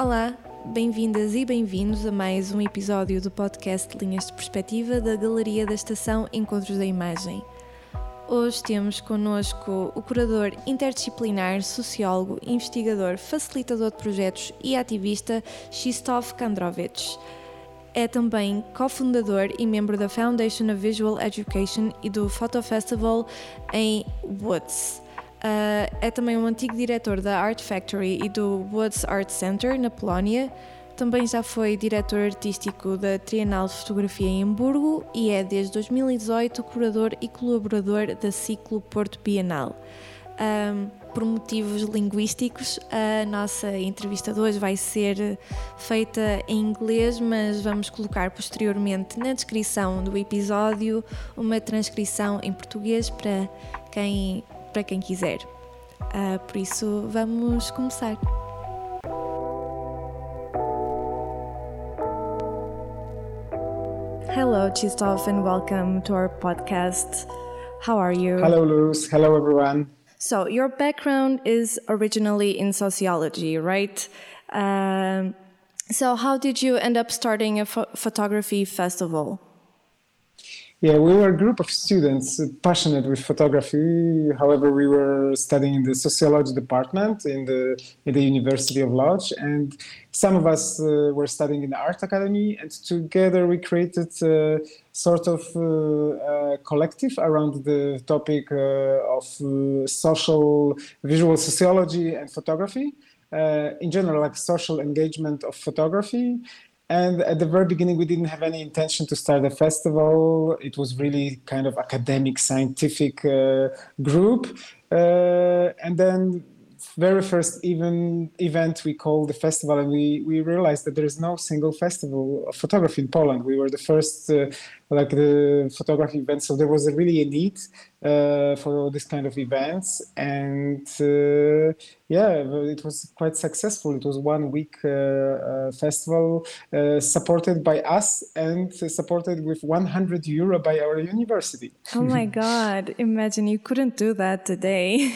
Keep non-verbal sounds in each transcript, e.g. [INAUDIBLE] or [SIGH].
Olá, bem-vindas e bem-vindos a mais um episódio do podcast Linhas de Perspectiva da Galeria da Estação Encontros da Imagem. Hoje temos connosco o curador interdisciplinar, sociólogo, investigador, facilitador de projetos e ativista Krzysztof Kandrovich. É também cofundador e membro da Foundation of Visual Education e do Photo Festival em Woods. Uh, é também um antigo diretor da Art Factory e do Woods Art Center, na Polónia. Também já foi diretor artístico da Trienal de Fotografia em Hamburgo e é desde 2018 curador e colaborador da Ciclo Porto Bienal. Um, por motivos linguísticos, a nossa entrevista de hoje vai ser feita em inglês, mas vamos colocar posteriormente na descrição do episódio uma transcrição em português para quem para quem quiser. Uh, por isso, vamos começar. Hello, Krzysztof, and welcome to our podcast. How are you? Hello, Luz. Hello, everyone. So, your background is originally in sociology, right? Um, so, how did you end up starting a ph photography festival? Yeah, we were a group of students passionate with photography. However, we were studying in the sociology department in the in the University of Lodz, and some of us uh, were studying in the art academy. And together, we created a sort of uh, collective around the topic uh, of uh, social visual sociology and photography. Uh, in general, like social engagement of photography. And at the very beginning, we didn't have any intention to start a festival. It was really kind of academic, scientific uh, group. Uh, and then very first even event we called the festival and we, we realized that there is no single festival of photography in Poland. We were the first uh, like the photography event. So there was a really a need uh, for this kind of events. And uh, yeah, it was quite successful. It was one week uh, uh, festival uh, supported by us and supported with 100 euro by our university. Oh my God. Imagine you couldn't do that today.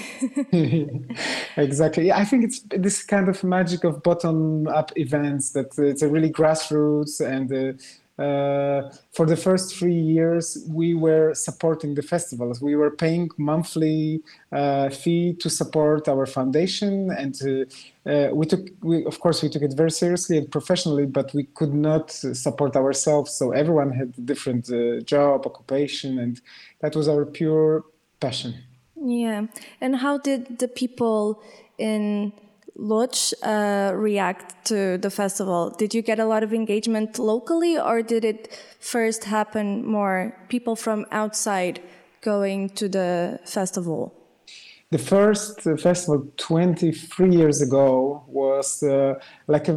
[LAUGHS] exactly. I think it's this kind of magic of bottom up events that it's a really grassroots and uh, for the first three years, we were supporting the festivals. We were paying monthly uh, fee to support our foundation, and uh, we took, we, of course, we took it very seriously and professionally. But we could not support ourselves, so everyone had different uh, job, occupation, and that was our pure passion. Yeah, and how did the people in Lodz uh, react to the festival? Did you get a lot of engagement locally, or did it first happen more people from outside going to the festival? The first festival 23 years ago was uh, like a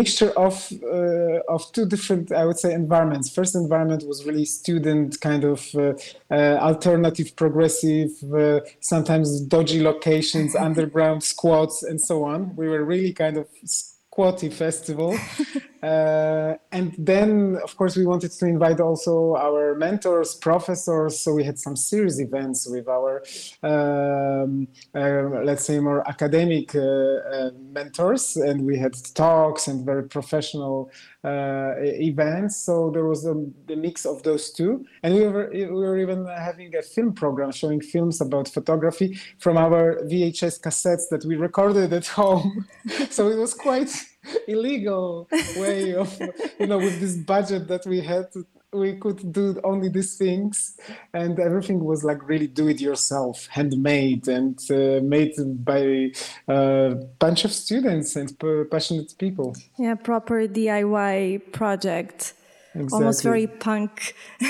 mixture of uh, of two different i would say environments. First environment was really student kind of uh, uh alternative progressive uh, sometimes dodgy locations [LAUGHS] underground squats and so on. We were really kind of squatty festival [LAUGHS] Uh, and then, of course, we wanted to invite also our mentors, professors. So we had some series events with our, um, uh, let's say, more academic uh, uh mentors, and we had talks and very professional uh, events. So there was a, the mix of those two, and we were we were even having a film program showing films about photography from our VHS cassettes that we recorded at [LAUGHS] home. so it was quite [LAUGHS] illegal way of you know with this budget that we had we could do only these things. And everything was like really do it yourself handmade and uh, made by a bunch of students and passionate people. Yeah proper diy project Exactly. almost very punk. [LAUGHS]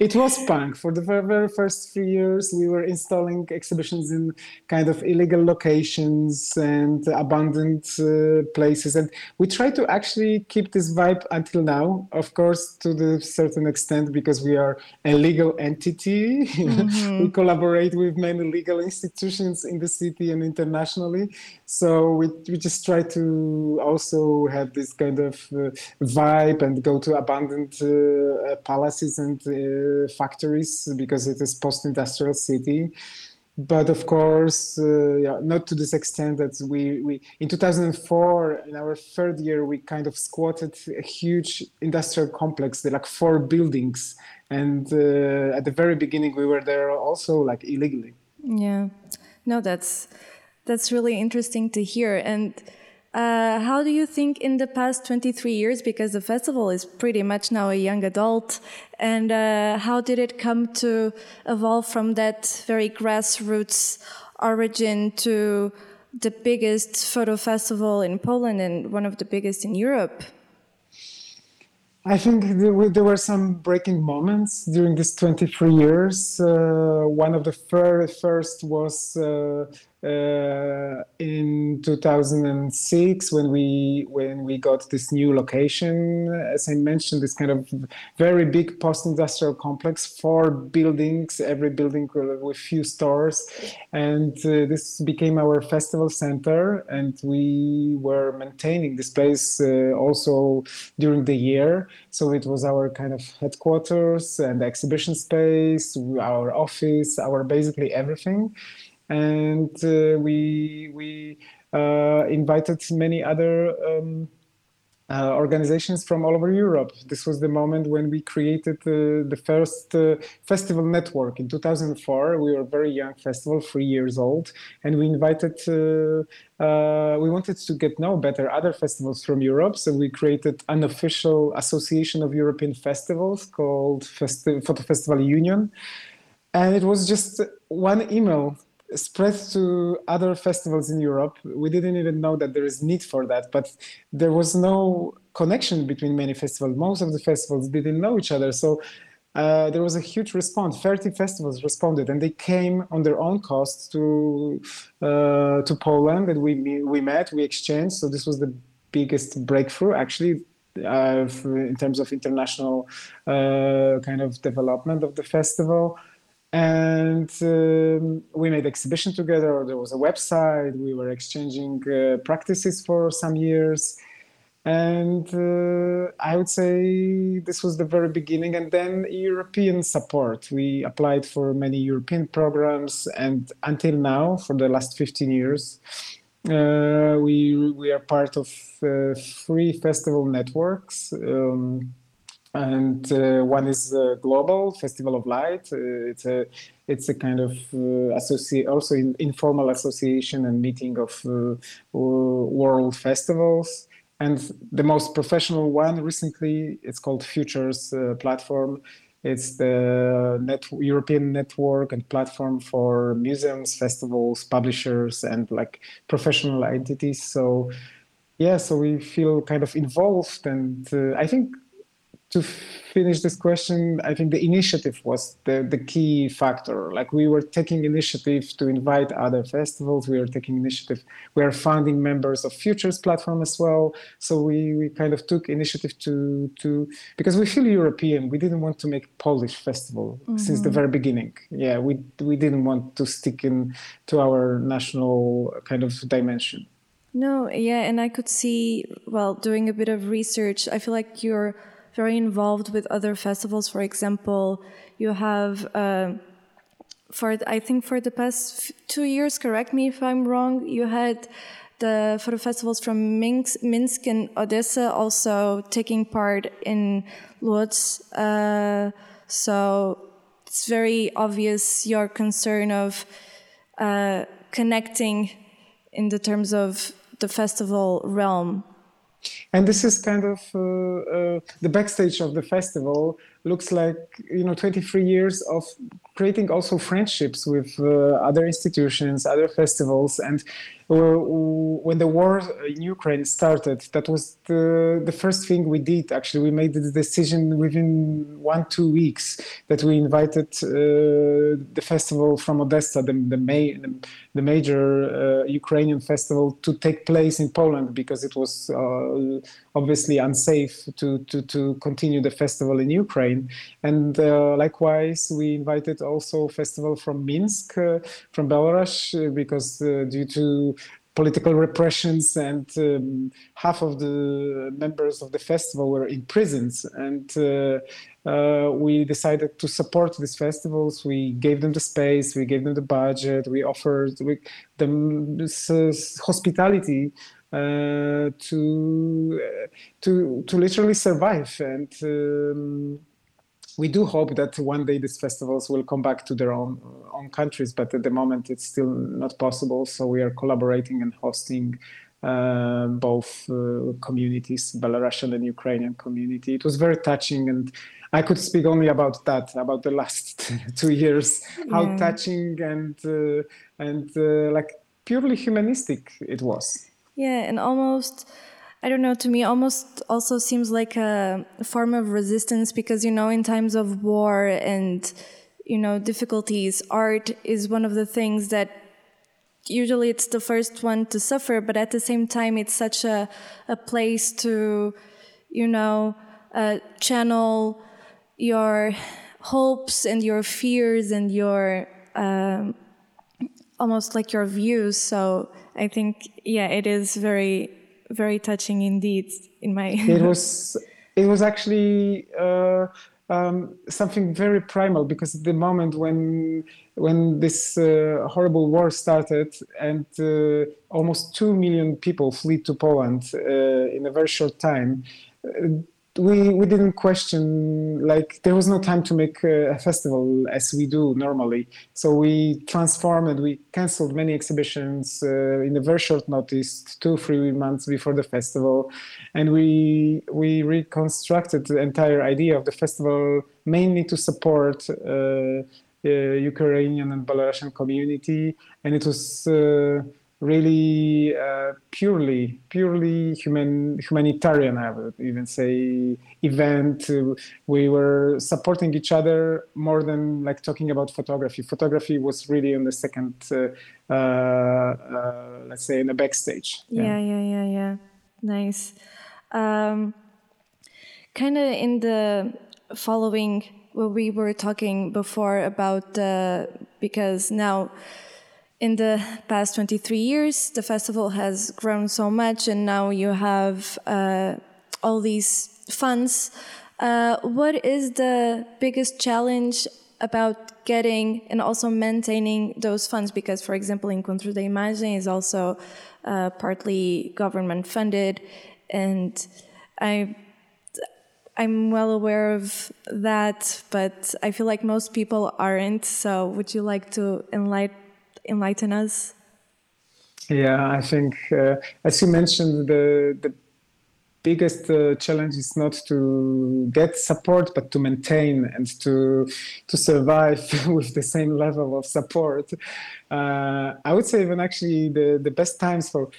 it was punk. For the very, very first three years, we were installing exhibitions in kind of illegal locations and abandoned uh, places. And we try to actually keep this vibe until now, of course, to the certain extent, because we are a legal entity. [LAUGHS] Mm-hmm. we collaborate with many legal institutions in the city and internationally. So we, we just try to also have this kind of uh, vibe and go to abandoned uh, palaces and uh, factories because it is post-industrial city. but of course, uh, yeah, not to this extent that we, we in 2004 in our third year we kind of squatted a huge industrial complex, like four buildings, and uh, at the very beginning we were there also like illegally. Yeah, no, that's that's really interesting to hear and. Uh, how do you think in the past 23 years, because the festival is pretty much now a young adult, and uh, how did it come to evolve from that very grassroots origin to the biggest photo festival in Poland and one of the biggest in Europe? I think there were, some breaking moments during these 23 years. Uh, one of the fir- first was uh, uh, in 2006 when we when we got this new location. As i mentioned this kind of very big post-industrial complex four buildings every building with few stores. And uh, this became our festival center and we were maintaining this place uh, also during the year. So it was our kind of headquarters and exhibition space our office our basically everything and uh, we we uh, invited many other um, uh, organizations from all over Europe. This was the moment when we created uh, the first uh, festival network in 2004. We were a very young festival, three years old, and we invited. Uh, we wanted to get know better other festivals from Europe, so we created an official association of European festivals called Festi- Photo Festival Union, and it was just one email spread to other festivals in Europe. We didn't even know that there is need for that, but there was no connection between many festivals. Most of the festivals didn't know each other, so uh, there was a huge response. 30 festivals responded, and they came on their own cost to uh, to Poland, and we we met, we exchanged. So this was the biggest breakthrough, actually. Uh, in terms of international uh, kind of development of the festival, and um, we made exhibition together there was a website we were exchanging uh, practices for some years. And uh, i would say this was the very beginning. And then european support. We applied for many european programs. And until now for the last 15 years uh, we we are part of uh, three festival networks. Um, and uh, one is uh, global festival of light. Uh, it's a it's a kind of uh, associate also in, informal association and meeting of uh, world festivals. And the most professional one recently it's called futures uh, platform. It's the net, European network and platform for museums, festivals, publishers, and like professional entities. So, yeah, so we feel kind of involved, and I think to finish this question, I think the initiative was the, the key factor. Like we were taking initiative to invite other festivals. We were taking initiative. We are founding members of Futures platform as well. So we, we kind of took initiative to to because we feel European. We didn't want to make Polish festival mm-hmm. since the mm-hmm. very beginning. Yeah, we we didn't want to stick in to our national kind of dimension. No, yeah, and I could see well doing a bit of research. I feel like you're very involved with other festivals. For example, you have, uh, for I think for the past two years, correct me if I'm wrong, you had the photo festivals from Minsk, Minsk and Odessa also taking part in Lodz. Uh, so it's very obvious your concern of uh, connecting in the terms of the festival realm and this is kind of uh, uh, the backstage of the festival looks like you know 23 years of creating also friendships with uh, other institutions other festivals. And when the war in Ukraine started, that was the, the first thing we did. Actually, we made the decision within one, two weeks that we invited uh, the festival from Odessa, the, the, ma- the major uh, Ukrainian festival, to take place in Poland because it was uh, obviously unsafe to, to, to continue the festival in Ukraine. And uh, likewise, we invited also festival from Minsk, uh, from Belarus, uh, because due to political repressions, and um, half of the members of the festival were in prisons. And uh, uh, we decided to support these festivals. We gave them the space, we gave them the budget, we offered them this, uh, hospitality uh, to uh, to to literally survive and. Um, we do hope that one day these festivals will come back to their own own countries, but at the moment it's still not possible. So we are collaborating and hosting uh, both uh, communities, Belarusian and Ukrainian community. It was very touching, and I could speak only about that, about the last [LAUGHS] two years, how yeah. touching and uh, and uh, like purely humanistic it was. Yeah, and almost I don't know, to me almost also seems like a form of resistance because, you know, in times of war and, you know, difficulties, art is one of the things that usually it's the first one to suffer, but at the same time, it's such a, a place to, you know, uh, channel your hopes and your fears and your um, almost like your views. So I think, yeah, it is very very touching indeed in my [LAUGHS] it was it was actually uh, um, something very primal because the moment when when this uh, horrible war started and uh, almost two million people fled to Poland uh, in a very short time. Uh, we we didn't question like there was no time to make a festival as we do normally. So we transformed and we canceled many exhibitions uh, in a very short notice two three months before the festival. And we we reconstructed the entire idea of the festival mainly to support uh, Ukrainian and Belarusian community. And it was uh, really uh, purely purely human humanitarian i would even say event. We were supporting each other more than like talking about photography. Photography was really on the second uh, uh, uh let's say in the backstage. Yeah. Yeah yeah yeah, yeah. nice. Um, kind of in the following what we were talking before about uh, because now in the past 23 years, the festival has grown so much, and now you have uh, all these funds. Uh, what is the biggest challenge about getting and also maintaining those funds? Because, for example, Encontro da Imagem is also uh, partly government funded, and I. I'm well aware of that, but I feel like most people aren't. So, would you like to enlighten enlighten us? Yeah, I think uh, as you mentioned, the the biggest uh, challenge is not to get support, but to maintain and to to survive [LAUGHS] with the same level of support. Uh, I would say even actually the, the best times for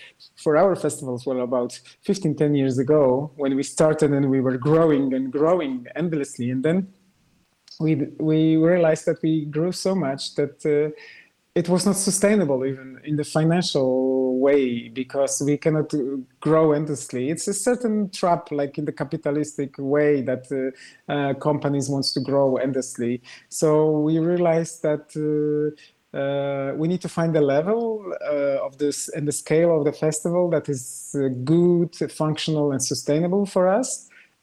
for our festivals were about 15, 10 years ago when we started and we were growing and growing endlessly, and then we we realized that we grew so much that uh, it was not sustainable even in the financial way because we cannot grow endlessly. It's a certain trap, like in the capitalistic way that uh, uh, companies wants to grow endlessly. So we realized that. Uh, uh we need to find a level uh, of this and the scale of the festival that is uh, good, functional, and sustainable for us.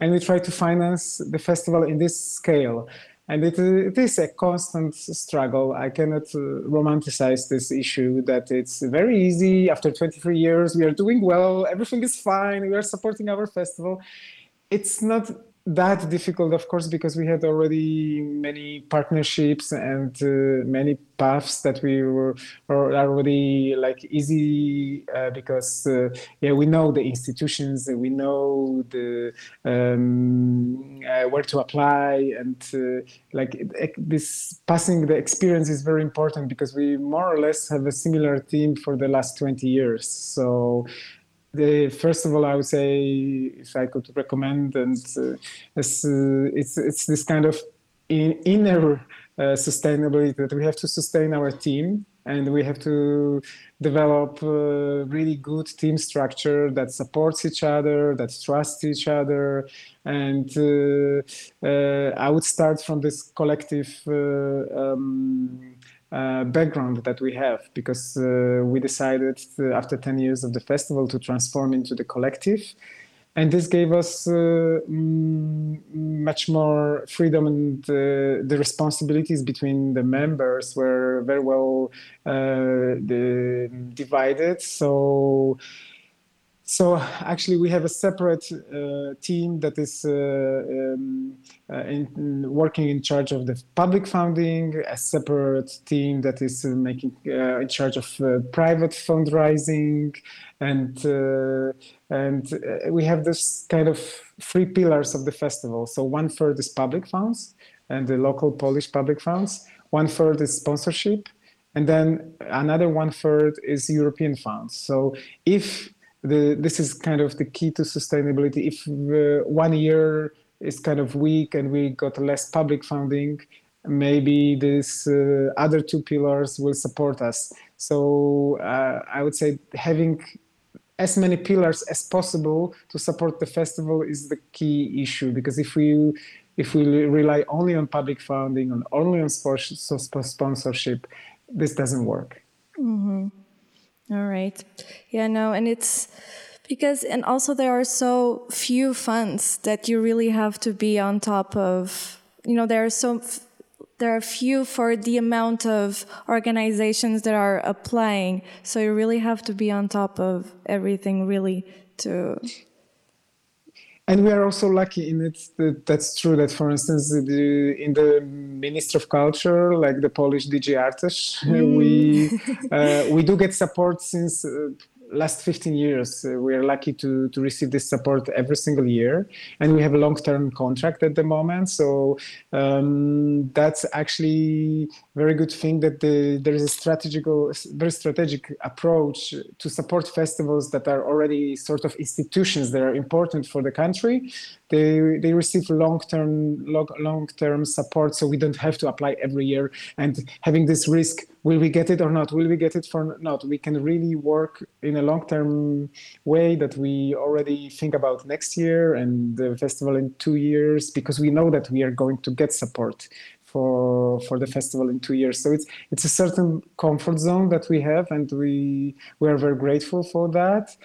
And we try to finance the festival in this scale and it, it is a constant struggle. I cannot uh, romanticize this issue that it's very easy. After 23 years, we are doing well, everything is fine, we are supporting our festival. It's not that difficult, of course, because we had already many partnerships and uh, many paths that we were already like easy uh, because uh, yeah we know the institutions, we know the um, uh, where to apply, and uh, like this passing the experience is very important because we more or less have a similar team for the last 20 years. So the, first of all, I would say, if I could recommend, and uh, it's, uh, it's, it's this kind of in, inner uh, sustainability that we have to sustain our team and we have to develop a really good team structure that supports each other that trusts each other and uh, uh, i would start from this collective uh, um, uh, background that we have because uh, we decided to, after 10 years of the festival to transform into the collective. And this gave us uh, much more freedom and uh, the responsibilities between the members were very well uh, divided. So so actually we have a separate uh, team that is uh, um, uh, in, working in charge of the public funding a separate team that is making in charge of private fundraising and and uh, we have this kind of three pillars of the festival. So one third is public funds and the local Polish public funds. One third is sponsorship, and then another one third is European funds. So if the, this is kind of the key to sustainability. If uh, one year is kind of weak and we got less public funding, maybe these uh, other two pillars will support us. So uh, I would say having as many pillars as possible to support the festival is the key issue because if we if we rely only on public funding and only on sponsorship this doesn't work mm-hmm. All right yeah no and it's because and also there are so few funds that you really have to be on top of you know there are so there are few for the amount of organizations that are applying. So you really have to be on top of everything, really, to. And we are also lucky in it that that's true. That, for instance, the, in the Ministry of Culture, like the Polish DG Artes, mm. we uh, we do get support since. Uh, last 15 years, uh, we are lucky to, to receive this support every single year. And we have a long term contract at the moment. So um, that's actually a very good thing that the, there is a strategical, very strategic approach to support festivals that are already sort of institutions that are important for the country they they receive long term long term support, so we don't have to apply every year and having this risk. Will we get it or not? Will we get it for not? We can really work in a long term way that we already think about next year and the festival in two years because we know that we are going to get support for for the festival in two years. So it's it's a certain comfort zone that we have, and we we are very grateful for that.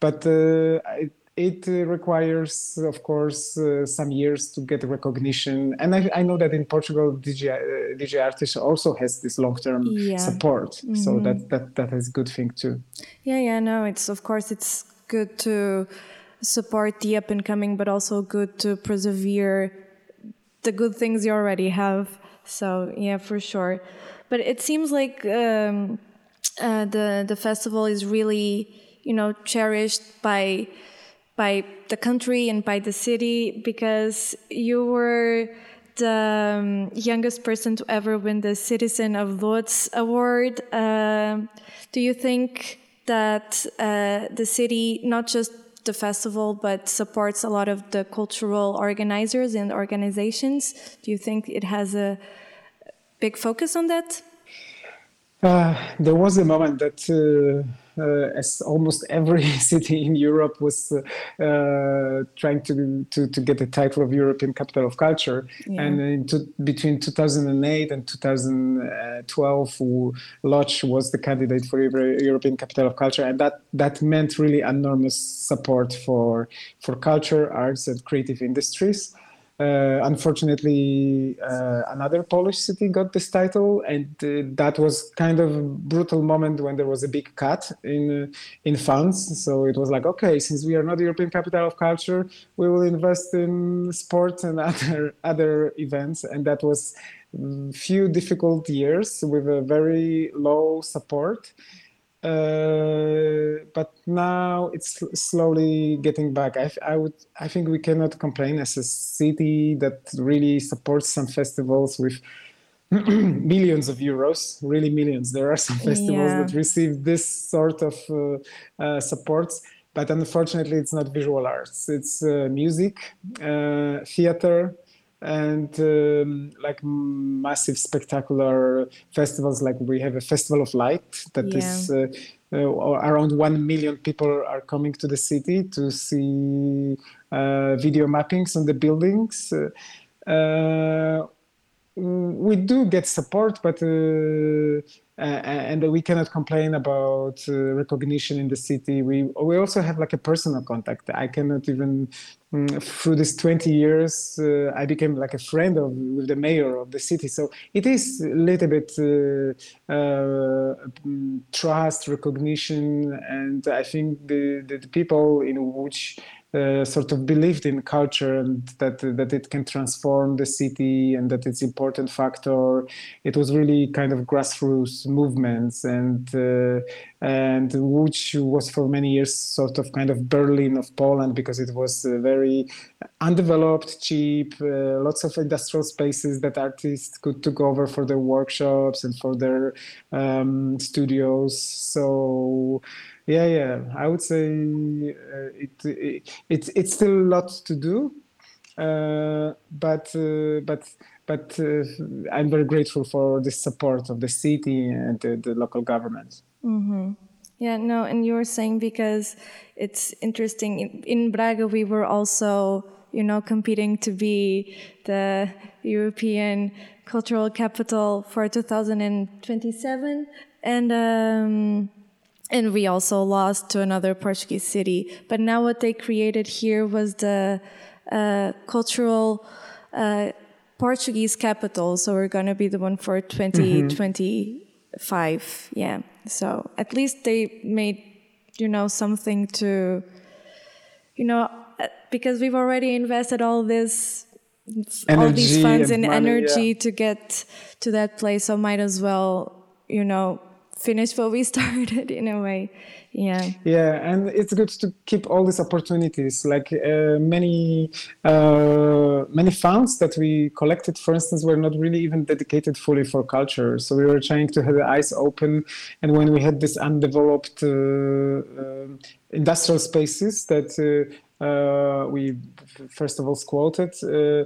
But uh, it, it requires, of course, uh, some years to get recognition. And I, I know that in Portugal, DG, uh, DG Artes also has this long-term yeah. support. Mm-hmm. So that, that that is a good thing too. Yeah, yeah, no, it's of course it's good to support the up and coming, but also good to persevere the good things you already have. So yeah, for sure. But it seems like um, uh, the the festival is really you know cherished by by the country and by the city because you were the um, youngest person to ever win the Citizen of Lodz award. Uh, do you think that uh, the city, not just the festival, but supports a lot of the cultural organizers and organizations? Do you think it has a big focus on that? Uh, there was a moment that uh, as almost every [LAUGHS] city in Europe was uh, uh, trying to, to, to get the title of European Capital of Culture. Yeah. And to, between 2008 and 2012, Lodz was the candidate for European Capital of Culture, and that that meant really enormous support for for culture, arts, and creative industries. Uh, unfortunately, uh, another Polish city got this title, and uh, that was kind of brutal moment when there was a big cut in in funds. So it was like, okay, since we are not European capital of culture, we will invest in sports and [LAUGHS] other other events, and that was few difficult years with a very low support. Uh, but now it's slowly getting back. I, I, would, I think we cannot complain as a city that really supports some festivals with [CLEARS THROAT] millions of euros, really millions. There are some festivals yeah. that receive this sort of uh, uh, supports, but unfortunately, it's not visual arts. It's uh, music, uh, theater, and um, like massive spectacular festivals like we have a festival of light that yeah. is uh, uh, around 1 million people are coming to the city to see uh, video mappings on the buildings uh, we do get support, but uh, and we cannot complain about uh, recognition in the city. We we also have like a personal contact. I cannot even um, through these 20 years, uh, I became like a friend of with the mayor of the city. So it is a little bit uh, uh, trust, recognition, and I think the, the, the people in which uh, sort of believed in culture and that that it can transform the city and that it's important factor. It was really kind of grassroots movements and uh, and which was for many years sort of kind of Berlin of Poland because it was uh, very undeveloped, cheap, uh, lots of industrial spaces that artists could took over for their workshops and for their um, studios. So yeah, yeah, I would say uh, it, it, it's it's still a lot to do, uh, but uh, but but uh, I'm very grateful for the support of the city and the, the local government. Mm-hmm. Yeah, no, and you were saying because it's interesting. In, in Braga, we were also, you know, competing to be the European cultural capital for 2027, and. Um, and we also lost to another Portuguese city. But now what they created here was the uh, cultural uh, Portuguese capital. So we're going to be the one for 2025. Mm-hmm. Yeah. So at least they made, you know, something to, you know, uh, because we've already invested all this energy all these funds and, and money, energy yeah. to get to that place so might as well you know finish what we [LAUGHS] started in a way. Yeah. Yeah and it's good to keep all these opportunities. Like uh, many uh, many funds that we collected for instance were not really even dedicated fully for culture. So we were trying to have the eyes open. And when we had this undeveloped uh, um, industrial spaces that uh, uh, we first of all squatted uh,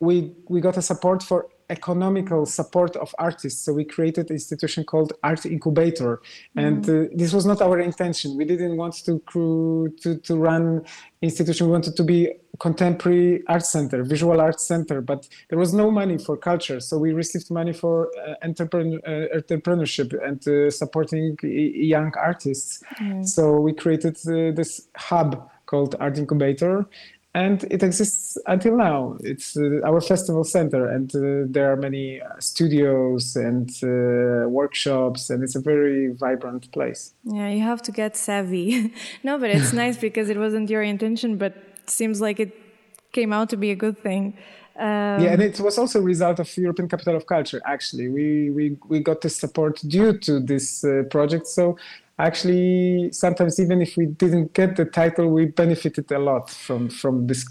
we we got a support for economical support of artists. So we created an institution called Art Incubator, and mm. uh, this was not our intention. We didn't want to to to run institution. We wanted to be contemporary art center, visual art center, but there was no money for culture. So we received money for uh, entrepreneur, uh, entrepreneurship and uh, supporting young artists. Mm. So we created uh, this hub called Art Incubator, and it exists until now. It's uh, our festival center, and uh, there are many uh, studios and uh, workshops, and it's a very vibrant place. Yeah, you have to get savvy. [LAUGHS] no, but it's [LAUGHS] nice because it wasn't your intention, but seems like it came out to be a good thing. Um, yeah, and it was also a result of European Capital of Culture. Actually, we we we got the support due to this uh, project. So actually sometimes even if we didn't get the title we benefited a lot from from this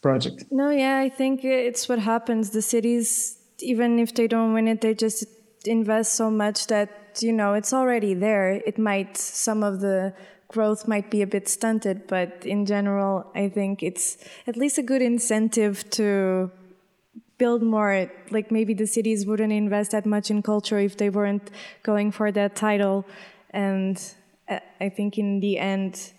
project. No yeah i think it's what happens. The cities even if they don't win it they just invest so much that you know it's already there. It might some of the growth might be a bit stunted but in general i think it's at least a good incentive to build more. Like maybe the cities wouldn't invest that much in culture if they weren't going for that title and I think in the end,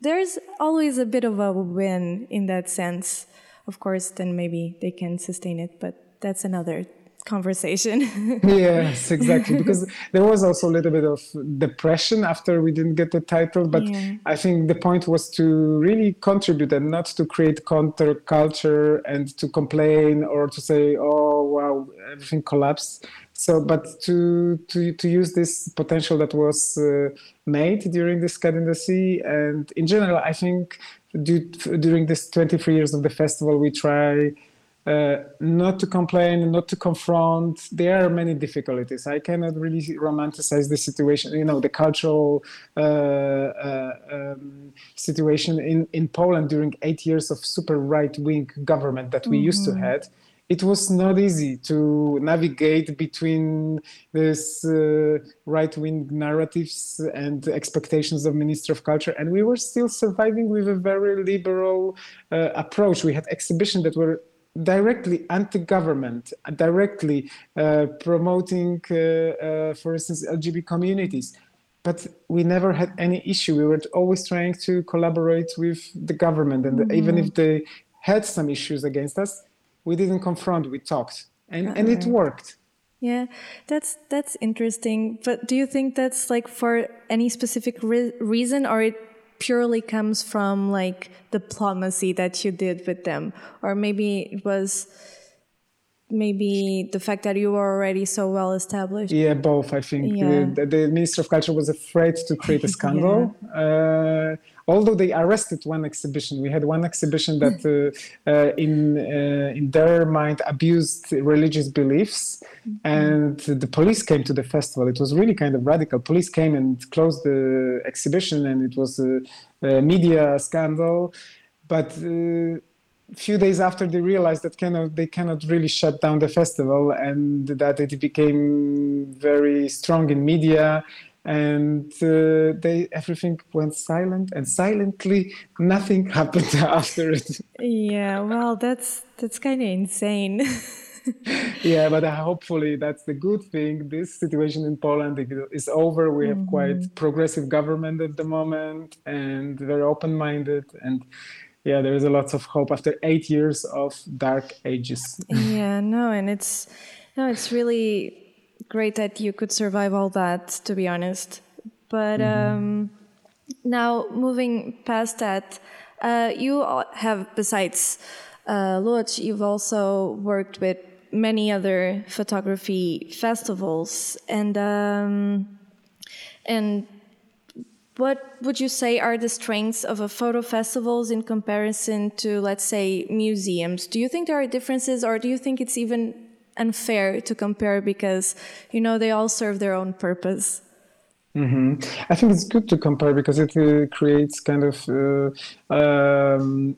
there's always a bit of a win in that sense. Of course, then maybe they can sustain it, but that's another conversation. [LAUGHS] yes, exactly. Because there was also a little bit of depression after we didn't get the title, but yeah. I think the point was to really contribute and not to create counterculture and to complain or to say, "Oh, wow, everything collapsed." So but to to to use this potential that was uh, made during this candidacy and in general i think due, during this 23 years of the festival we try uh, not to complain, not to confront. There are many difficulties. I cannot really romanticize the situation. You know, the cultural uh, uh, um, situation in, in Poland during eight years of super right wing government that we mm-hmm. used to mm-hmm. It was not easy to navigate between this uh, right-wing narratives and expectations of Minister of Culture, and we were still surviving with a very liberal uh, approach. We had exhibitions that were directly anti-government, directly uh, promoting, uh, uh, for instance, LGBT communities. But we never had any issue. We were always trying to collaborate with the government, and mm-hmm. even if they had some issues against us, we didn't confront, we talked. and and it worked. Yeah, that's that's interesting. But do you think that's like for any specific re reason, or it purely comes from like diplomacy that you did with them, or maybe it was maybe the fact that you were already so well established? Yeah, both. I think yeah. the, the, Minister of Culture was afraid to create a [LAUGHS] scandal. yeah. uh, although they arrested one exhibition, we had one exhibition that uh, uh, in uh, in their mind abused religious beliefs, mm-hmm. and the police came to the festival. It was really kind of radical. Police came and closed the exhibition, and it was a, a media scandal. But uh, few days after they realized that cannot they cannot really shut down the festival and that it became very strong in media and uh, they everything went silent and silently nothing [LAUGHS] happened after it. Yeah well that's that's kind of insane. [LAUGHS] Yeah but uh, hopefully that's the good thing. This situation in poland is over. We have mm-hmm. quite progressive government at the moment and very open-minded and yeah there is a lot of hope after eight years of dark ages. Yeah no and it's no it's really great that you could survive all that to be honest but mm-hmm. um, now moving past that uh, you have besides uh, you've also worked with many other photography festivals and um, and what would you say are the strengths of a photo festivals in comparison to, let's say, museums? Do you think there are differences, or do you think it's even unfair to compare because you know they all serve their own purpose? Mm-hmm. I think it's good to compare because it uh, creates kind of uh, um,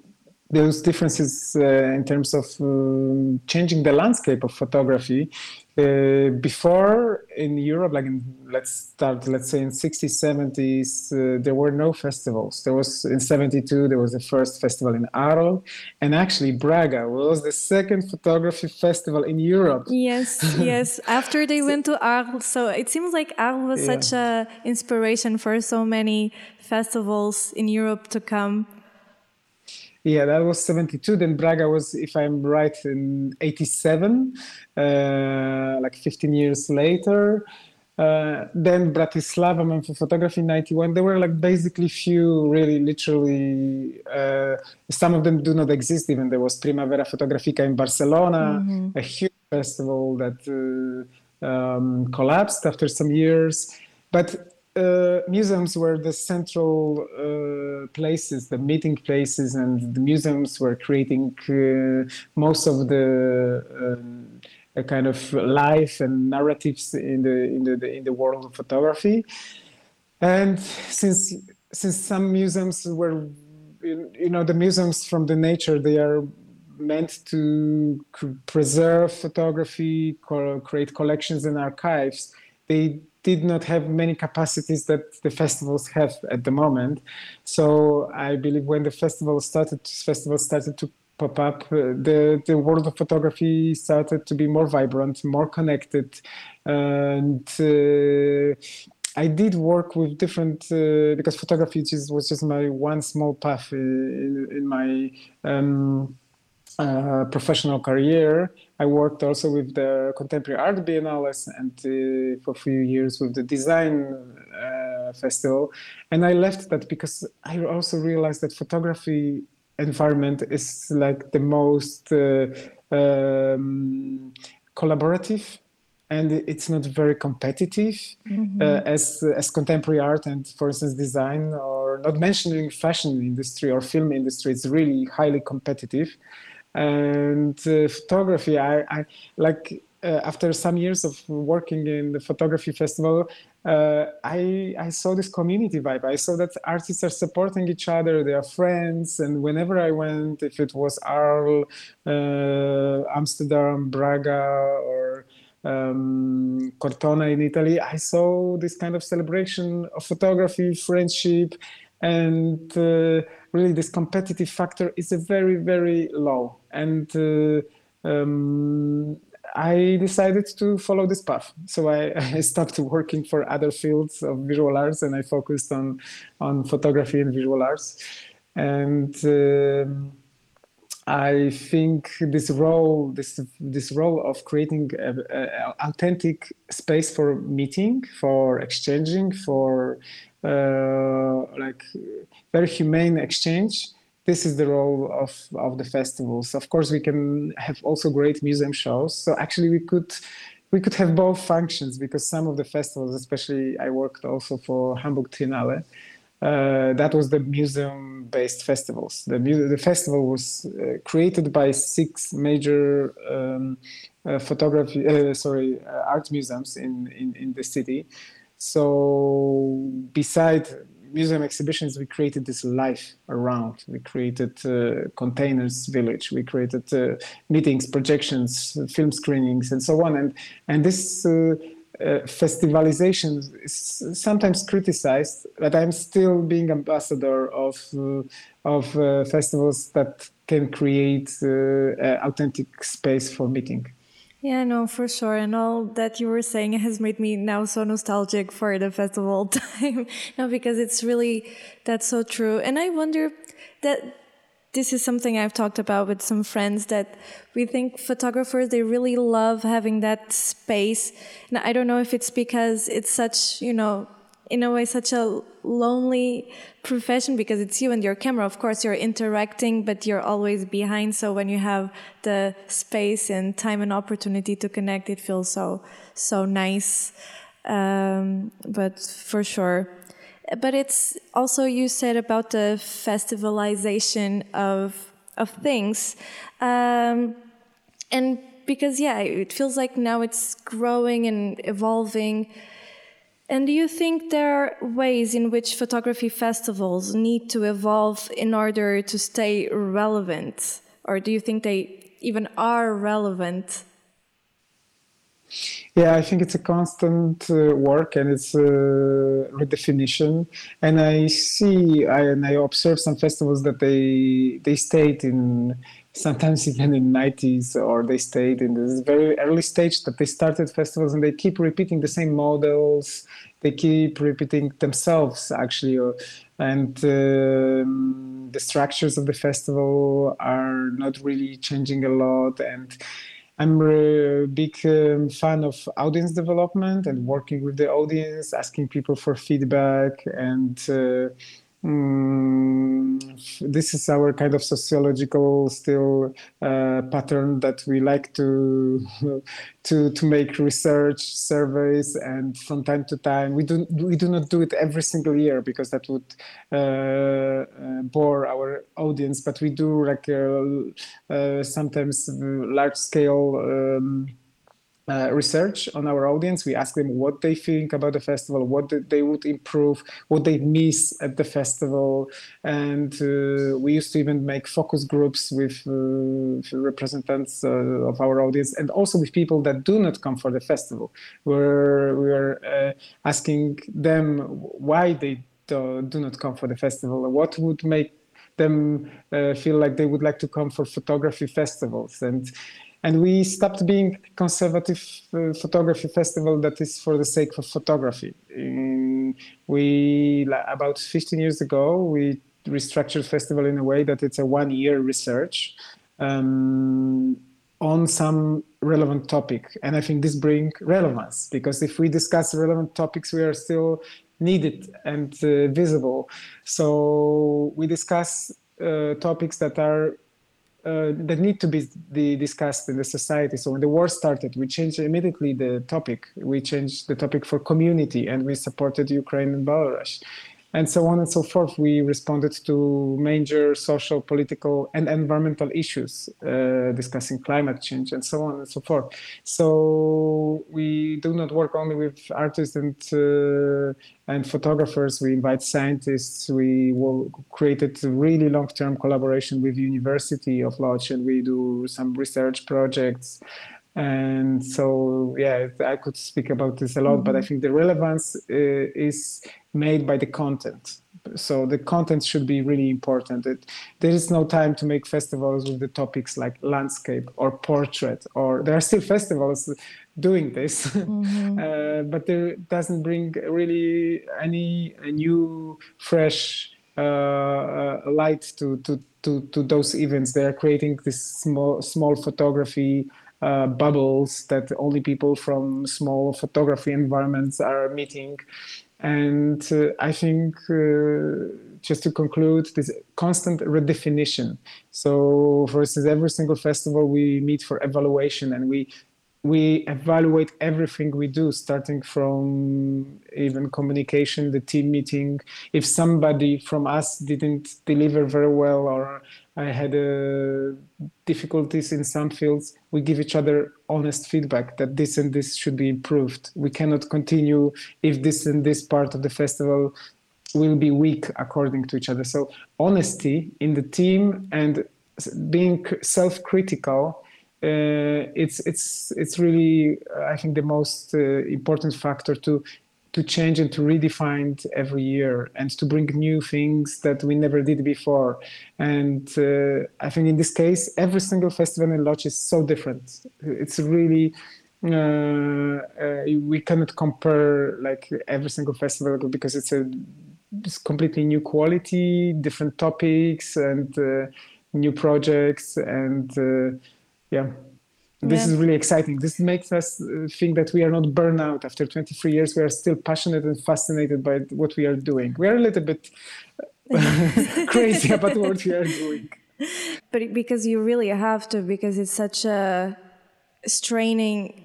those differences uh, in terms of um, changing the landscape of photography. Uh, before in Europe, like in, let's start, let's say in 60s, 70s, uh, there were no festivals. There was in 72, there was the first festival in Arles, and actually Braga was the second photography festival in Europe. Yes, [LAUGHS] yes. After they went to Arles, so it seems like Arles was yeah. such an inspiration for so many festivals in Europe to come. Yeah, that was 72. Then Braga was, if I'm right, in 87, uh, like 15 years later. Uh, then Bratislava Month of Photography 91. There were like basically few, really, literally, uh, some of them do not exist even. There was Primavera Fotografica in Barcelona, mm-hmm. a huge festival that uh, um, collapsed after some years. But uh, museums were the central uh, places, the meeting places, and the museums were creating uh, most of the um, kind of life and narratives in the in the in the world of photography. And since since some museums were, you know, the museums from the nature, they are meant to preserve photography, create collections and archives. They did not have many capacities that the festivals have at the moment. So I believe when the festival started, festival started to pop up, uh, the the world of photography started to be more vibrant, more connected, and. Uh, I did work with different uh, because photography just, was just my one small path in, in my um, uh, professional career. I worked also with the Contemporary Art Biennales and uh, for a few years with the Design uh, Festival. And I left that because I also realized that photography environment is like the most uh, um, collaborative and it's not very competitive mm-hmm. uh, as as contemporary art and for instance design or not mentioning fashion industry or film industry it's really highly competitive and uh, photography i, I like uh, after some years of working in the photography festival uh, I, I saw this community vibe. I saw that artists are supporting each other they are friends and whenever i went if it was arles uh, amsterdam braga or um, Cortona in Italy, I saw this kind of celebration of photography, friendship, and uh, really this competitive factor is a very very low and uh, um, I decided to follow this path. So I, [LAUGHS] I, stopped working for other fields of visual arts and I focused on on photography and visual arts. And um, I think this role, this this role of creating an authentic space for meeting, for exchanging, for uh, like very humane exchange. This is the role of of the festivals. Of course, we can have also great museum shows. So actually, we could we could have both functions because some of the festivals, especially I worked also for Hamburg Triennale uh, that was the museum-based festivals. The, the festival was uh, created by six major um, uh, photography, uh, sorry, uh, art museums in, in, in the city. So beside museum exhibitions, we created this life around. We created uh, containers village. We created meetings, projections, film screenings, and so on. And and this uh, festivalization is sometimes criticized, but I'm still being ambassador of uh, of uh, festivals that can create uh, authentic space for meeting. Yeah, no, for sure. And all that you were saying has made me now so nostalgic for the festival [LAUGHS] time. no, because it's really that's so true. And I wonder that this is something I've talked about with some friends that we think photographers they really love having that space. And I don't know if it's because it's such, you know, in a way such a lonely profession because it's you and your camera. Of course, you're interacting, but you're always behind. So when you have the space and time and opportunity to connect, it feels so so nice. Um, but for sure, but it's also you said about the festivalization of of things, um, and because yeah, it feels like now it's growing and evolving. And do you think there are ways in which photography festivals need to evolve in order to stay relevant, or do you think they even are relevant? Yeah, I think it's a constant uh, work and it's a redefinition. And I see, I, and I observe some festivals that they they stayed in sometimes even in 90s or they stayed in this very early stage that they started festivals and they keep repeating the same models. They keep repeating themselves actually and um, the structures of the festival are not really changing a lot. And I'm a big um, fan of audience development and working with the audience, asking people for feedback and uh, Mm, this is our kind of sociological still uh, pattern that we like to [LAUGHS] to to make research surveys and from time to time we do we do not do it every single year because that would uh, uh, bore our audience but we do like uh, uh, sometimes large scale um, uh, research on our audience. We ask them what they think about the festival, what they would improve, what they miss at the festival, and uh, we used to even make focus groups with uh, representatives uh, of our audience, and also with people that do not come for the festival. Where we are uh, asking them why they do, do, not come for the festival, what would make them feel like they would like to come for photography festivals and and we stopped being conservative uh, photography festival that is for the sake of photography. In, we about 15 years ago we restructured festival in a way that it's a one-year research um, on some relevant topic, and I think this brings relevance because if we discuss relevant topics, we are still needed and uh, visible. So we discuss uh, topics that are uh, that need to be, discussed in the society. So when the war started, we changed immediately the topic. We changed the topic for community, and we supported Ukraine and Belarus and so on and so forth. We responded to major social, political, and environmental issues, uh, discussing climate change and so on and so forth. So we do not work only with artists and uh, and photographers. We invite scientists. We will created really long-term collaboration with University of Lodz, and we do some research projects and so yeah i could speak about this a lot mm-hmm. but i mm-hmm. think the relevance uh, is made by the content so the content should be really important it, there is no time to make festivals with the topics like landscape or portrait or there are still festivals doing this [LAUGHS] mm-hmm. uh, but there doesn't bring really any new fresh uh, uh, light to, to to, to those events. They are creating this small small photography uh, bubbles that only people from small photography environments are meeting. And uh, I think, uh, just to conclude, this constant redefinition. So, for instance, every single festival we meet for evaluation and we we evaluate everything we do, starting from even communication, the team meeting. If somebody from us didn't deliver very well or I had uh, difficulties in some fields, we give each other honest feedback that this and this should be improved. We cannot continue if this and this part of the festival will be weak according to each other. So honesty in the team and being self-critical uh, it's it's it's really I think the most uh, important factor to to change and to redefine every year and to bring new things that we never did before. And uh, I think in this case, every single festival in Lodz is so different. It's really uh, uh, we cannot compare like every single festival because it's a it's completely new quality, different topics, and new projects and yeah this yeah. is really exciting. This makes us uh, think that we are not burned out. After 23 years we are still passionate and fascinated by what we are doing. We are a little bit [LAUGHS] crazy about what we are doing. [LAUGHS] But because you really have to because it's such a straining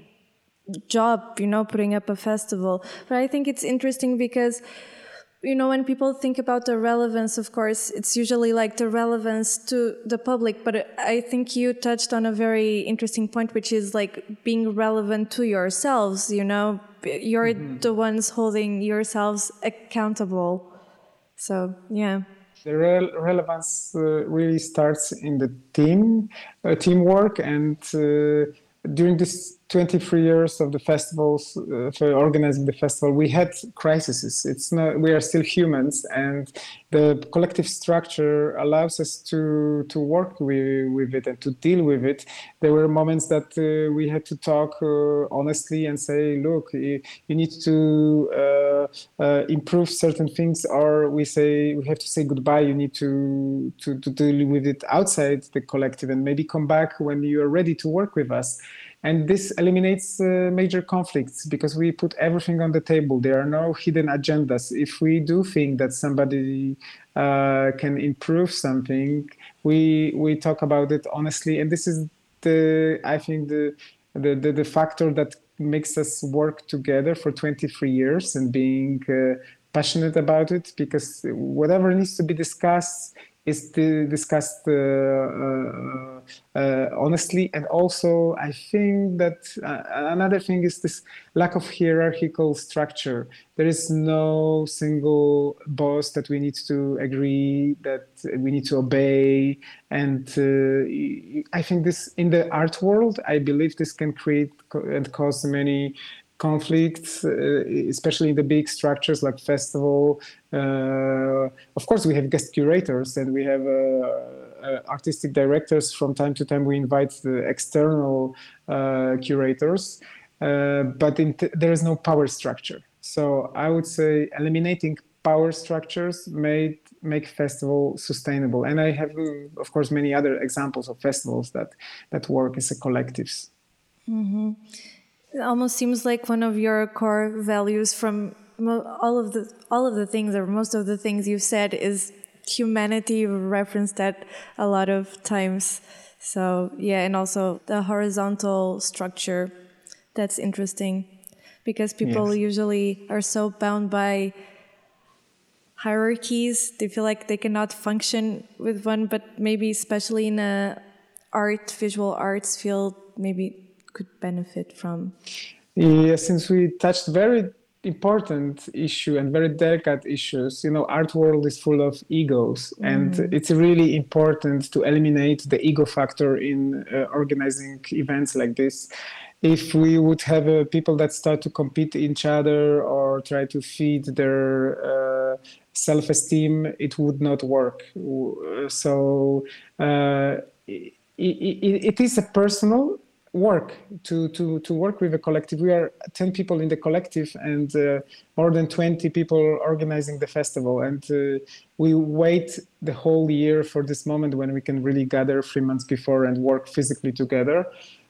job you know putting up a festival. But i think it's interesting because you know when people think about the relevance of course it's usually like the relevance to the public but i think you touched on a very interesting point which is like being relevant to yourselves you know? You're mm-hmm. the ones holding yourselves accountable. So yeah. The real relevance uh, really starts in the team uh, teamwork and uh, during this 23 years of the festivals uh, for organizing the festival we had crises. It's not we are still humans and the collective structure allows us to to work with, with it and to deal with it. There were moments that uh, we had to talk uh, honestly and say look you, you need to uh, uh, improve certain things or we say we have to say goodbye. You need to, to to deal with it outside the collective and maybe come back when you are ready to work with us and this eliminates uh, major conflicts because we put everything on the table. There are no hidden agendas. If we do think that somebody uh, can improve something we we talk about it honestly. And this is the i think the the, the, the factor that makes us work together for 23 years and being uh, passionate about it because whatever needs to be discussed is discussed uh, uh, uh, honestly. And also, I think that another thing is this lack of hierarchical structure. There is no single boss that we need to agree that we need to obey. And I think this in the art world, I believe this can create and cause many conflicts, uh, especially in the big structures like festival. Uh, of course, we have guest curators and we have uh, artistic directors. From time to time, we invite the external curators, but t- there is no power structure. So I would say eliminating power structures made make festival sustainable and i have of course many other examples of festivals that that work as a collectives mm-hmm. It almost seems like one of your core values from all of the all of the things or most of the things you've said is humanity. You referenced that a lot of times. So yeah, and also the horizontal structure. That's interesting because people yes. usually are so bound by hierarchies. They feel like they cannot function with one, but maybe especially in a art, visual arts field, maybe could benefit from? Yeah, since we touched very important issue and very delicate issues you know art world is full of egos mm. and it's really important to eliminate the ego factor in uh, organizing events like this if we would have uh, people that start to compete each other or try to feed their uh, self-esteem it would not work so uh, it, it, it is a personal work to to to work with a collective. We are 10 people in the collective and uh, more than 20 people organizing the festival. And uh, we wait the whole year for this moment when we can really gather three months before and work physically together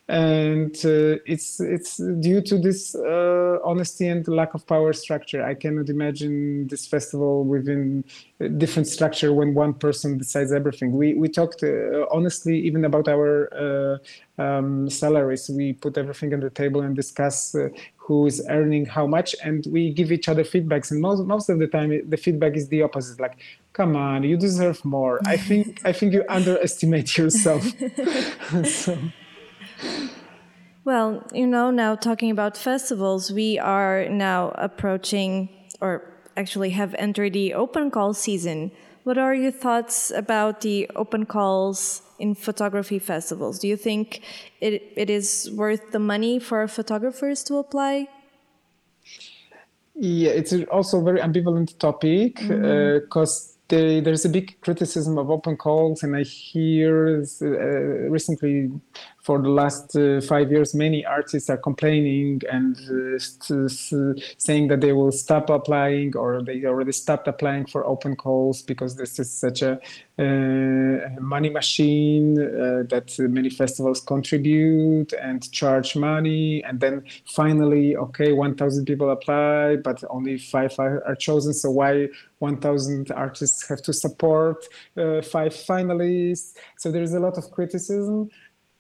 and uh, it's it's due to this uh, honesty and lack of power structure. I cannot imagine this festival within a different structure when one person decides everything. We we talked uh, honestly even about our uh, um, salaries. We put everything on the table and discuss uh, who is earning how much, and we give each other feedbacks. And most most of the time, the feedback is the opposite. Like, come on, you deserve more. I think I think you underestimate yourself. [LAUGHS] [LAUGHS] so. Well, you know, now talking about festivals, we are now approaching, or actually have entered the open call season. What are your thoughts about the open calls in photography festivals? Do you think it, it is worth the money for photographers to apply? Yeah, it's also a very ambivalent topic because mm-hmm. uh, there, there's a big criticism of open calls, and I hear uh, recently for the last uh, five years, many artists are complaining and uh, saying that they will stop applying or they already stopped applying for open calls because this is such a uh, money machine uh, that many festivals contribute and charge money. And then finally, okay, 1,000 people apply, but only five are chosen. So why 1,000 artists have to support uh, five finalists? So there's a lot of criticism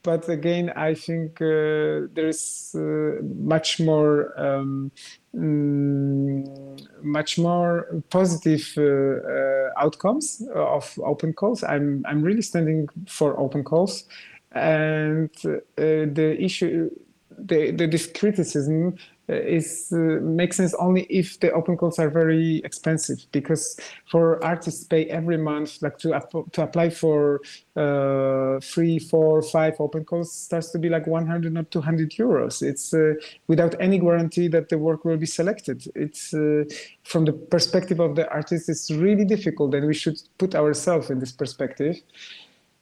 but again, I think uh, there's uh, much more, um, mm, much more positive uh, uh outcomes of open calls. I'm I'm really standing for open calls, and uh, the issue, the the this criticism is uh, makes sense only if the open calls are very expensive because for artists pay every month like to to apply for uh, three four five open calls starts to be like 100 or 200 euros. It's uh, without any guarantee that the work will be selected. It's uh, from the perspective of the artist it's really difficult and we should put ourselves in this perspective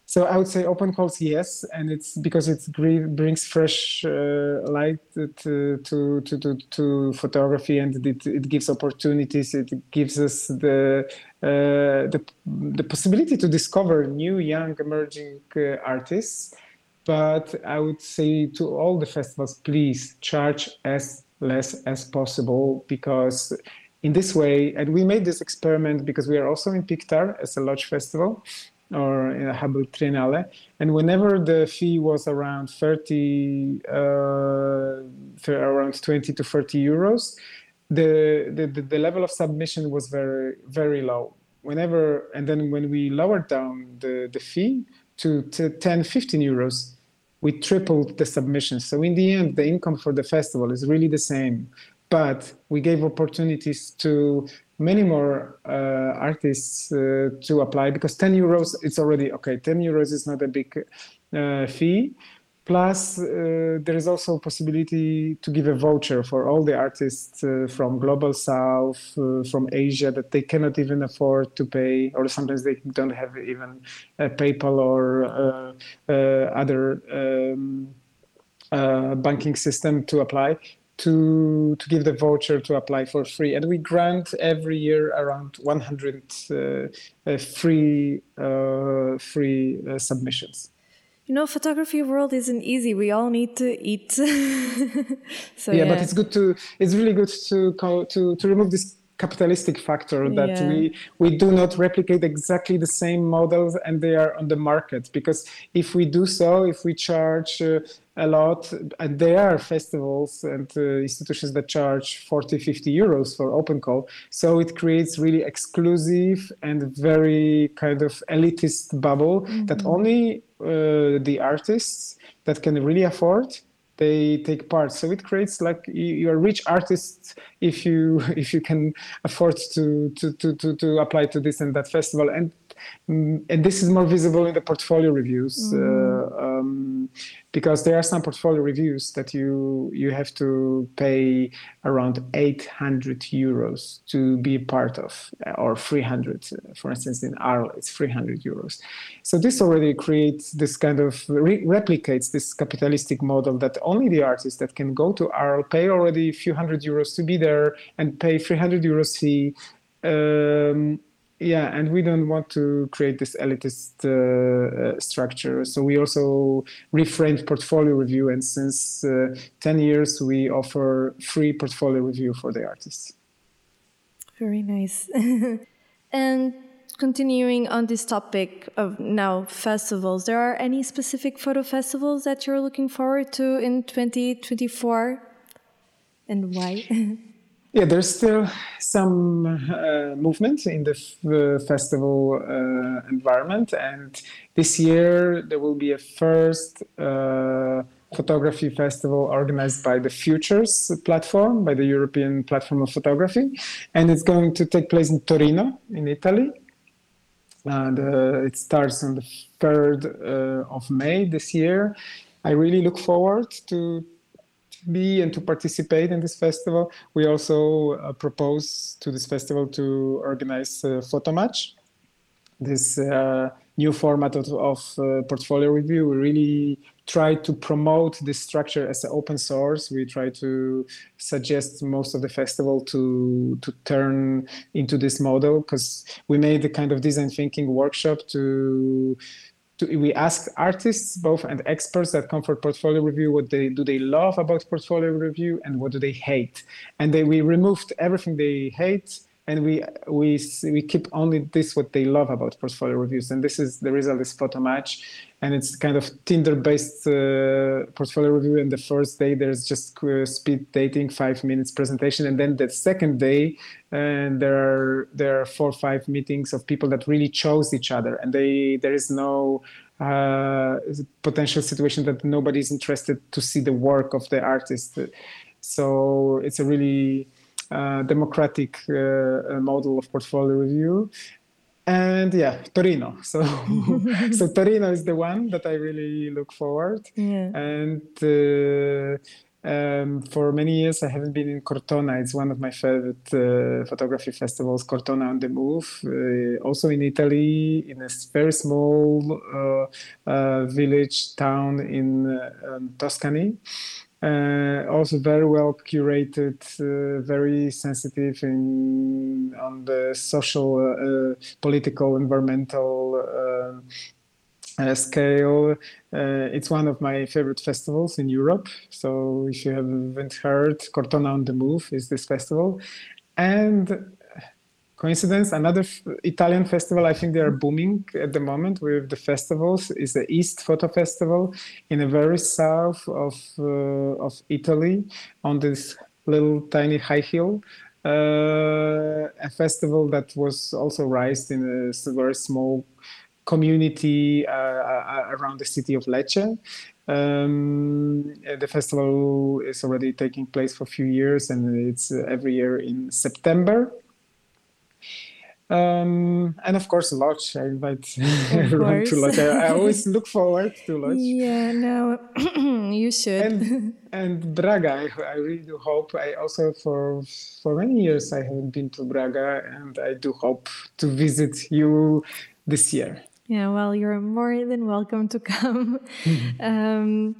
so I would say open calls, yes, and it's because it brings fresh uh, light to, to, to, to, to photography and it, it gives opportunities. It gives us the, uh, the, the possibility to discover new, young, emerging uh, artists. But I would say to all the festivals, please charge as less as possible because in this way, and we made this experiment because we are also in Pictar as a Lodz festival or in a Hamburg Triennale. And whenever the fee was around 30, uh, around 20 to 30 euros, the, the, the level of submission was very, very low. Whenever, and then when we lowered down the, the fee to, to 10, 15 euros, we tripled the submissions. So in the end, the income for the festival is really the same. But we gave opportunities to many more uh, artists uh, to apply because 10 euros it's already okay 10 euros is not a big uh, fee. Plus uh, there is also possibility to give a voucher for all the artists uh, from global south uh, from asia that they cannot even afford to pay or sometimes they don't have even a paypal or other um, banking system to apply to to give the voucher to apply for free. And we grant every year around 100 uh, uh, free uh, free uh, submissions. You know photography world isn't easy. We all need to eat. [LAUGHS] So yeah, yeah, but it's good to it's really good to to to remove this capitalistic factor that yeah. we we do not replicate exactly the same models and they are on the market. Because if we do so if we charge uh, a lot. And there are festivals and uh, institutions that charge 40 50 euros for open call. So it creates really exclusive and very kind of elitist bubble mm-hmm. that only uh, the artists that can really afford they take part. So it creates like you're a rich artist if you [LAUGHS] if you can afford to to to to, to apply to this and that festival. And and this is more visible in the portfolio reviews mm. uh, um, because there are some portfolio reviews that you you have to pay around 800 euros to be part of, or 300. For instance, in Arles, it's 300 euros. So this already creates this kind of re- replicates this capitalistic model that only the artists that can go to Arles pay already a few hundred euros to be there and pay 300 euros fee. Um, yeah and we don't want to create this elitist uh, uh, structure. So we also reframed portfolio review and since uh, 10 years we offer free portfolio review for the artists. Very nice. [LAUGHS] And continuing on this topic of now festivals there are any specific photo festivals that you're looking forward to in 2024 and why [LAUGHS] Yeah, there's still some uh, movement in the f- festival uh, environment, and this year there will be a first uh, photography festival organized by the Futures platform, by the European Platform of Photography, and it's going to take place in Torino, in Italy. And uh, it starts on the 3rd uh, of May this year. I really look forward to be and to participate in this festival. We also uh, propose to this festival to organize a photo match. This uh, new format of, of uh, portfolio review. We really try to promote this structure as open source. We try to suggest most of the festival to to turn into this model because we made a kind of design thinking workshop to to, we ask artists both and experts that come for portfolio review what they do they love about portfolio review and what do they hate? And they, we removed everything they hate and we we we keep only this what they love about portfolio reviews. And this is the result is photo match. And it's kind of tinder based uh, portfolio review. And the first day there's just uh, speed dating five minutes presentation. And then the second day and there are there are four or five meetings of people that really chose each other. And they there is no uh, potential situation that nobody is interested to see the work of the artist. So it's a really uh, democratic uh, uh, model of portfolio review. And yeah, Torino. [LAUGHS] So, so [LAUGHS] Torino is the one that I really look forward. Yeah. And um, for many years, I haven't been in Cortona. It's one of my favorite uh, photography festivals, Cortona on the Move. Uh, also in Italy, in a very small uh, village town in um, Tuscany. Uh, also very well curated, uh, very sensitive in on the social, uh, political, environmental uh, uh, scale. Uh, it's one of my favorite festivals in Europe. So if you haven't heard, Cortona on the Move is this festival, and coincidence? Another f- italian festival i think they are booming at the moment with the festivals is the east photo festival in the very south of uh, of italy on this little tiny high hill. Uh, a festival that was also raised in a very small community uh, uh around the city of Lecce. Um, the festival is already taking place for a few years and it's uh, every year in September um, and of course, Lodz. I invite [LAUGHS] everyone to Lodz. I, I, always look [LAUGHS] forward to Lodz. Yeah, no, [CLEARS THROAT] you should. And, [LAUGHS] and Braga, I, I, really do hope. I also for for many years I haven't been to Braga, and I do hope to visit you this year. Yeah, well, you're more than welcome to come. um,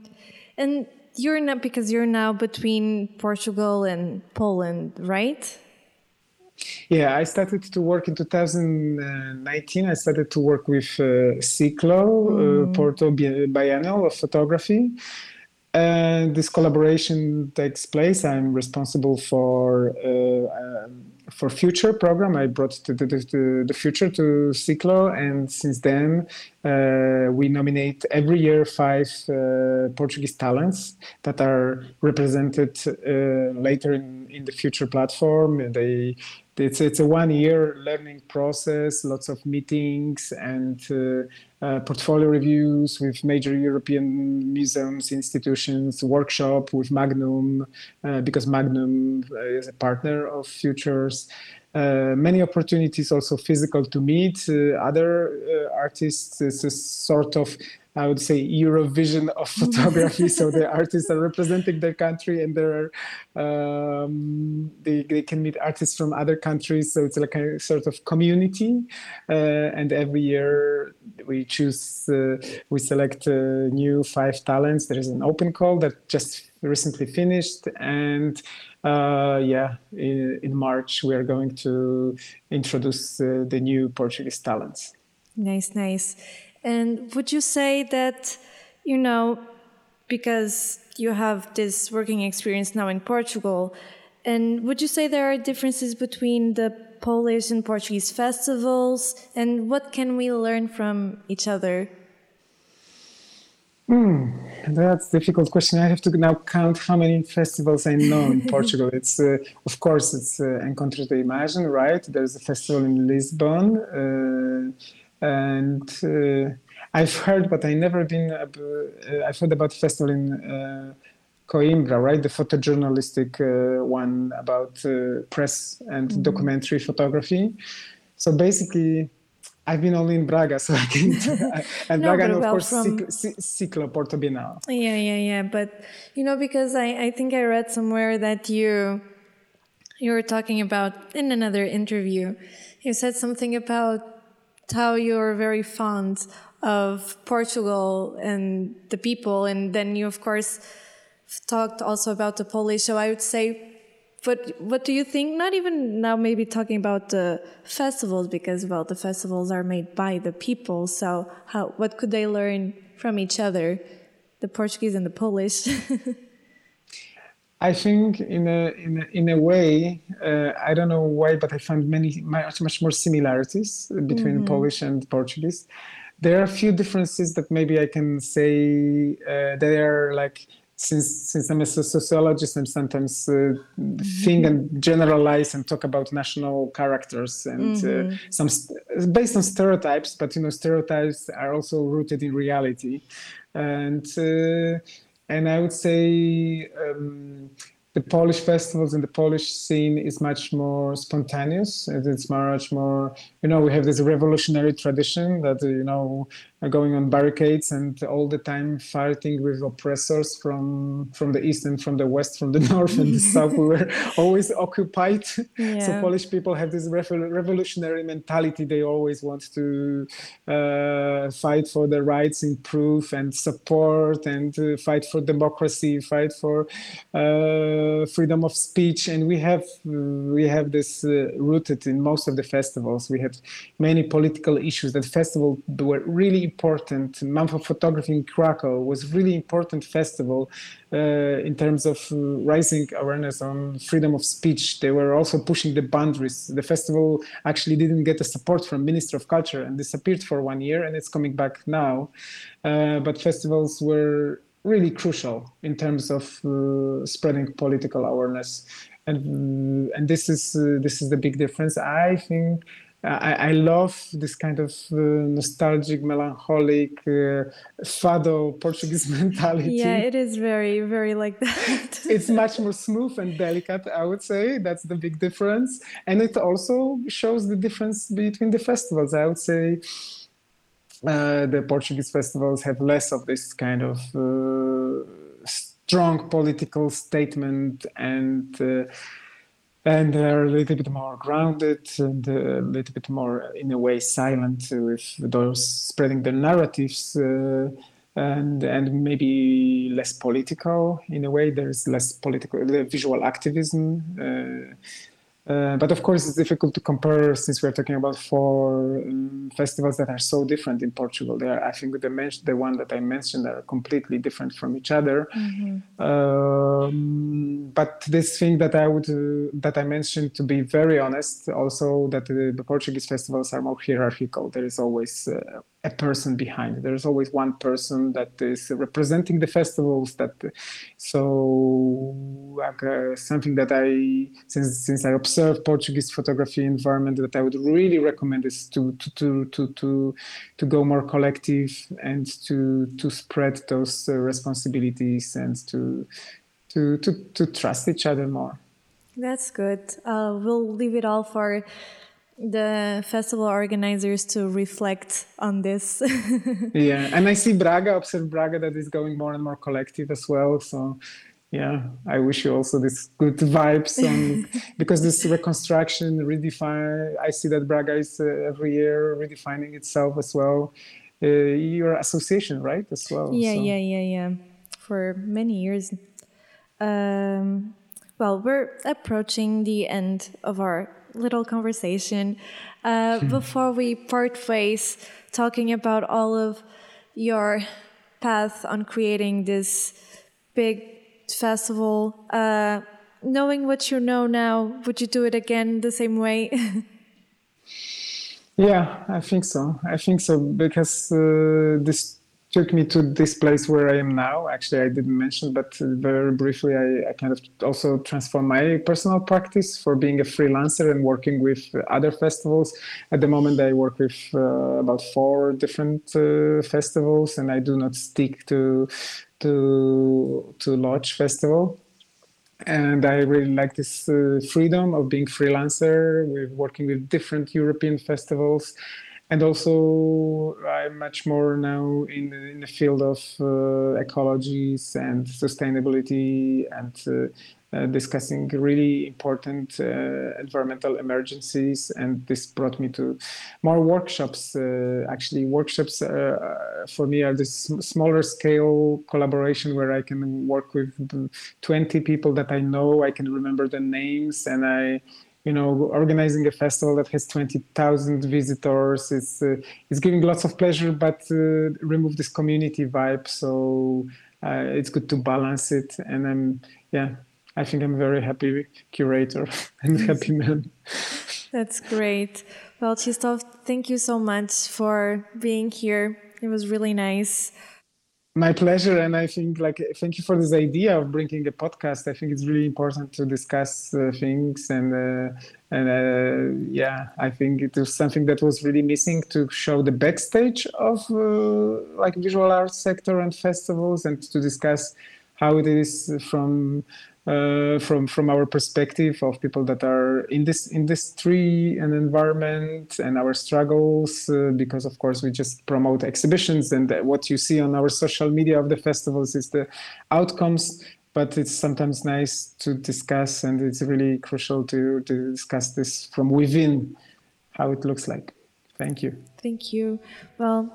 and you're not because you're now between Portugal and Poland, right? Yeah, I started to work in 2019. I started to work with uh, Ci.CLO, uh, mm. uh, Porto Biennial of Photography. And this collaboration takes place. I'm responsible for uh, um, for future program. I brought the, the, the future to Ci.CLO, and since then uh, we nominate every year five uh, Portuguese talents that are represented uh, later in, in the future platform. They it's it's a one year learning process lots of meetings and uh, uh, portfolio reviews with major european museums institutions workshop with magnum because magnum is a partner of futures uh, many opportunities also physical to meet uh, other uh, artists it's a sort of I would say Eurovision of [LAUGHS] photography. so the artists are representing their country, and there are um, they they can meet artists from other countries. So it's like a sort of community, uh, and every year we choose uh, we select uh, new five talents. There is an open call that just recently finished and uh, yeah in, in, march we are going to introduce uh, the new portuguese talents. Nice nice. And would you say that you know because you have this working experience now in portugal and would you say there are differences between the polish and portuguese festivals? And what can we learn from each other Hmm, that's a difficult question. I have to now count how many festivals I know in [LAUGHS] Portugal. It's uh, of course it's uh, Encontros da Imagem, right? There's a festival in Lisbon, uh, and uh, I've heard, but I never been. Uh, I've heard about festival in uh, Coimbra, right? The photojournalistic uh, one about press and mm-hmm. documentary photography. So basically, I've been only in Braga, so I can. [LAUGHS] [LAUGHS] and no, Braga, and of well, course, from... Ci.CLO, Porto Bienal. Yeah, yeah, yeah. But you know, because I, I think I read somewhere that you you were talking about in another interview. You said something about how you're very fond of Portugal and the people, and then you, of course, talked also about the Polish. So I would say but what do you think? Not even now, maybe talking about the festivals, because well, the festivals are made by the people. So how what could they learn from each other, the Portuguese and the Polish? [LAUGHS] I think in a in a, in a way, uh, I don't know why, but I find many much much more similarities between mm -hmm. Polish and Portuguese. There are a few differences that maybe I can say uh, they are like since since I'm a sociologist, I'm sometimes uh, mm-hmm. think and generalize and talk about national characters and uh, mm-hmm. uh, some st- based on stereotypes. But you know, stereotypes are also rooted in reality, and uh, and I would say. Um, the Polish festivals and the Polish scene is much more spontaneous. It's much more, you know, we have this revolutionary tradition that, you know, going on barricades and all the time fighting with oppressors from from the east and from the west, from the [LAUGHS] north and the south. We were [LAUGHS] always occupied. Yeah. So Polish people have this revolutionary mentality. They always want to uh, fight for their rights, improve and support, and uh, fight for democracy, fight for uh, freedom of speech. And we have we have this uh, rooted in most of the festivals. We had many political issues that festivals were really important. Month of Photography in Krakow was really important festival uh, in terms of uh, raising awareness on freedom of speech. They were also pushing the boundaries. The festival actually didn't get the support from Minister of Culture and disappeared for one year, and it's coming back now. Uh, but festivals were really crucial in terms of uh, spreading political awareness, and and this is uh, this is the big difference. I think I, I, love this kind of uh, nostalgic, melancholic, uh, fado Portuguese [LAUGHS] mentality. Yeah, it is very, very like that. [LAUGHS] it's much more smooth and delicate, I would say. That's the big difference. And it also shows the difference between the festivals. I would say uh, the Portuguese festivals have less of this kind of uh, strong political statement and uh, and they're a little bit more grounded and a little bit more, in a way, silent with those spreading their narratives. Uh, and and maybe less political in a way. There's less political visual activism. Uh, uh, but of course, it's difficult to compare since we're talking about four um, festivals that are so different in Portugal. They are, I think, the, men- the one that I mentioned are completely different from each other. Mm-hmm. Um, but this thing that I would uh, that I mentioned, to be very honest, also that the, the Portuguese festivals are more hierarchical. There is always uh, a person behind. There's always one person that is representing the festivals. That so like, uh, something that I since since I observe Portuguese photography environment that I would really recommend is to to to to to, to go more collective and to to spread those uh, responsibilities and to to to to trust each other more. That's good. Uh, we'll leave it all for the festival organizers to reflect on this. [LAUGHS] yeah, and I see Braga, observe Braga, that is going more and more collective as well. So, yeah, I wish you also this good vibes [LAUGHS] on because this reconstruction, redefine. I see that Braga is uh, every year redefining itself as well. Uh, your association, right, as well. Yeah, so. yeah, yeah, yeah. For many years. Um, well, we're approaching the end of our little conversation. Uh, before we part ways, talking about all of your path on creating this big festival, uh, knowing what you know now, would you do it again the same way? [LAUGHS] yeah, I think so. I think so because uh, this took me to this place where I am now. Actually, I didn't mention, but very briefly, I, I, kind of also transformed my personal practice for being a freelancer and working with other festivals. At the moment, I work with uh, about four different uh, festivals, and I do not stick to to to Lodz Festival. And I really like this uh, freedom of being freelancer, with working with different European festivals and also I'm much more now in the, in the field of uh, ecologies and sustainability and uh, uh, discussing really important uh, environmental emergencies. And this brought me to more workshops. Uh, actually, workshops uh, for me are this smaller scale collaboration where I can work with 20 people that I know. I can remember the names and I you know organizing a festival that has 20,000 visitors is uh, is giving lots of pleasure but uh, remove this community vibe. So uh, it's good to balance it and i'm yeah i think i'm a very happy curator [LAUGHS] and happy man. That's great. Well Krzysztof thank you so much for being here. It was really nice my pleasure and i think like thank you for this idea of bringing a podcast. I think it's really important to discuss uh, things and uh, and uh, yeah i think it was something that was really missing to show the backstage of uh, like visual arts sector and festivals and to discuss how it is from uh, from from our perspective of people that are in this industry and environment and our struggles uh, because of course we just promote exhibitions and what you see on our social media of the festivals is the outcomes but it's sometimes nice to discuss and it's really crucial to, to discuss this from within how it looks like. Thank you. Thank you. Well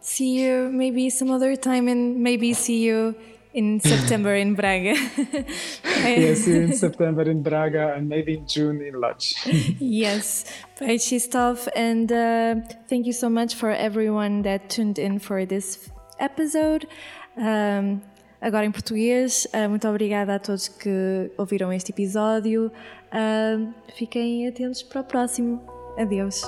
see you maybe some other time and maybe see you in [LAUGHS] September in Braga. [LAUGHS] yes, in September in Braga and maybe in June in Lodz. [LAUGHS] yes, Krzysztof. And uh, thank you so much for everyone that tuned in for this episode. Um, agora em português, uh, muito obrigada a todos que ouviram este episódio. Uh, fiquem atentos para o próximo. Adeus.